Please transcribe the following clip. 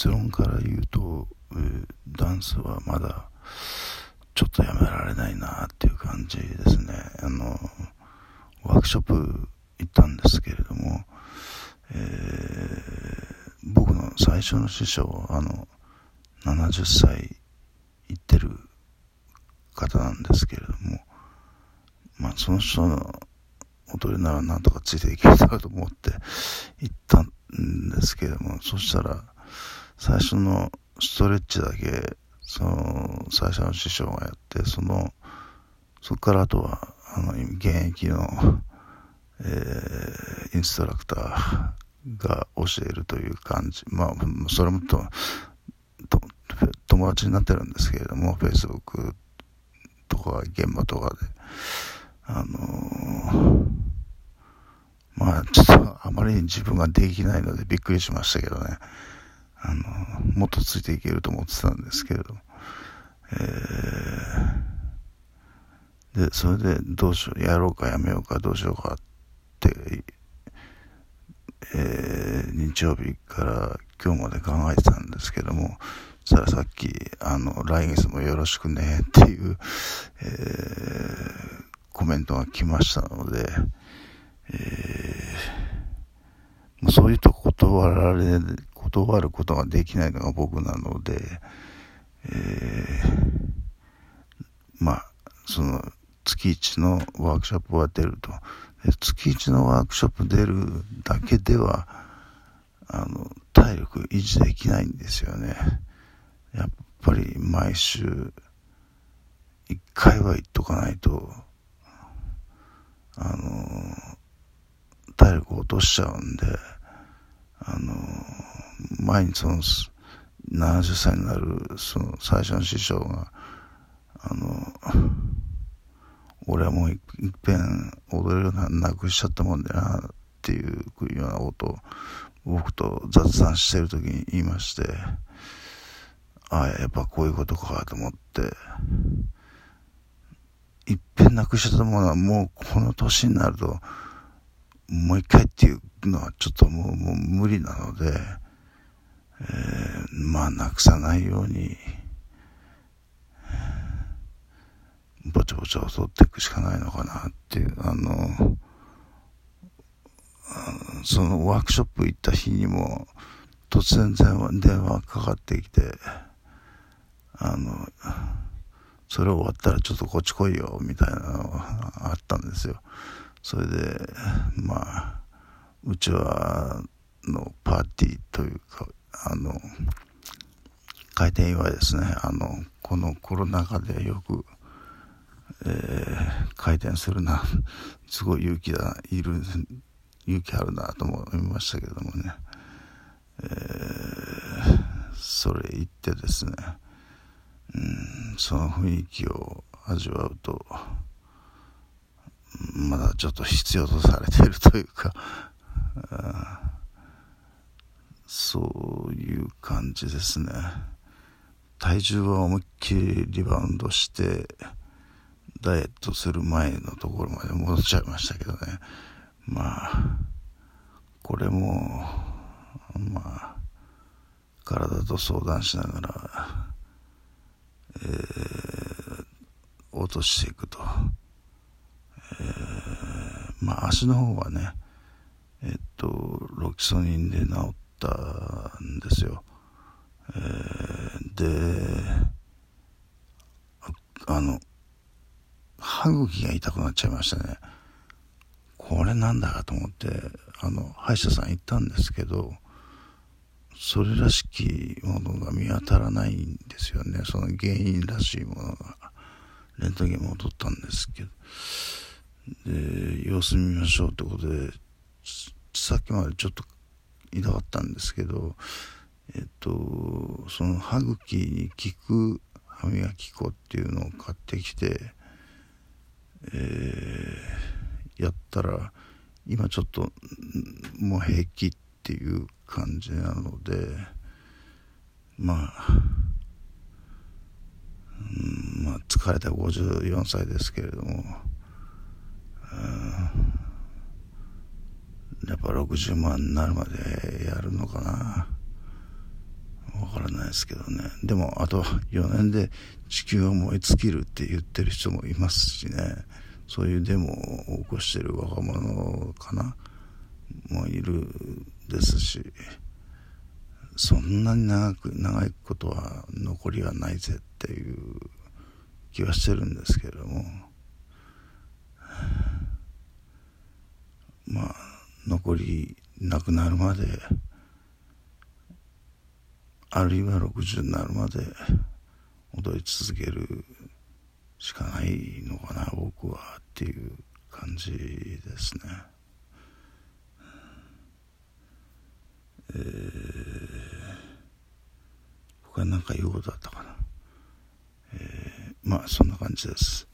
結論から言うと、えー、ダンスはまだちょっとやめられないなっていう感じですね。あの、ワークショップ行ったんですけれども、えー、僕の最初の師匠、あの、70歳行ってる方なんですけれども、まあ、その人の踊りならなんとかついていけるだろうと思って行ったんですけれども、そしたら、最初のストレッチだけ、その、最初の師匠がやって、その、そこからあとは、あの、現役の、えー、インストラクターが教えるという感じ。まあ、それもと、と友達になってるんですけれども、Facebook とか現場とかで。あのー、まあ、ちょっとあまりに自分ができないのでびっくりしましたけどね。あの、もっとついていけると思ってたんですけれども。えー、で、それでどうしよう、やろうかやめようかどうしようかって、えー、日曜日から今日まで考えてたんですけども、そしたらさっき、あの、来月もよろしくねっていう、えー、コメントが来ましたので、えー、そういうとこ断られ、断ることができないのが僕なので、えー、まあ、その、月一のワークショップは出ると。月一のワークショップ出るだけでは、あの、体力維持できないんですよね。やっぱり毎週、一回は行っとかないと、あの、体力落としちゃうんで、あの、毎日その、70歳になる、その最初の師匠が、あの、俺はもういっぺん踊れるのなくしちゃったもんだなっていうようなことを僕と雑談してる時に言いまして、ああ、やっぱこういうことかと思って、いっぺんなくしちゃったものはもうこの年になると、もう一回っていうのはちょっともうもう無理なので、えー、まあなくさないように、ぼちぼち踊っていくしかないのかなっていう、あの、そのワークショップ行った日にも突然電話かかってきて、あの、それ終わったらちょっとこっち来いよ、みたいなのがあったんですよ。それで、まあ、うちは、のパーティーというか、あの、開店祝いですね。あの、このコロナ禍でよく、えー、開店するな。すごい勇気だ、いる、勇気あるなと思いましたけどもね。えー、それ言ってですね。うんその雰囲気を味わうとまだちょっと必要とされているというかそういう感じですね。体重は思いっきりリバウンドしてダイエットする前のところまで戻っちゃいましたけどね。まあこれもまあ体と相談しながらえー、落としていくと、えー、まあ足の方はねえっとロキソニンで治ったんですよ、えー、であの歯茎が痛くなっちゃいましたねこれなんだかと思ってあの歯医者さん行ったんですけどそれらしきものが見当たらないんですよね。その原因らしいものが。レントゲンも取ったんですけど。で、様子見ましょうってことで、さっきまでちょっと痛かったんですけど、えっと、その歯茎に効く歯磨き粉っていうのを買ってきて、えー、やったら、今ちょっともう平気っていう感じなのでまあ、うん、まあ疲れた54歳ですけれども、ぱ60万になるまでやるのかな。わからないですけどね。でもあと4年で地球が燃え尽きるって言ってる人もいますしね。そういうデモを起こしてる若者かな。もいるですし。そんなに長く長いことは残りはないぜっていう気はしてるんですけれども。まあ残りなくなるまであるいは60になるまで踊り続けるしかないのかな僕はっていう感じですね。えー、他何か言うことあったかな。えー、まあそんな感じです。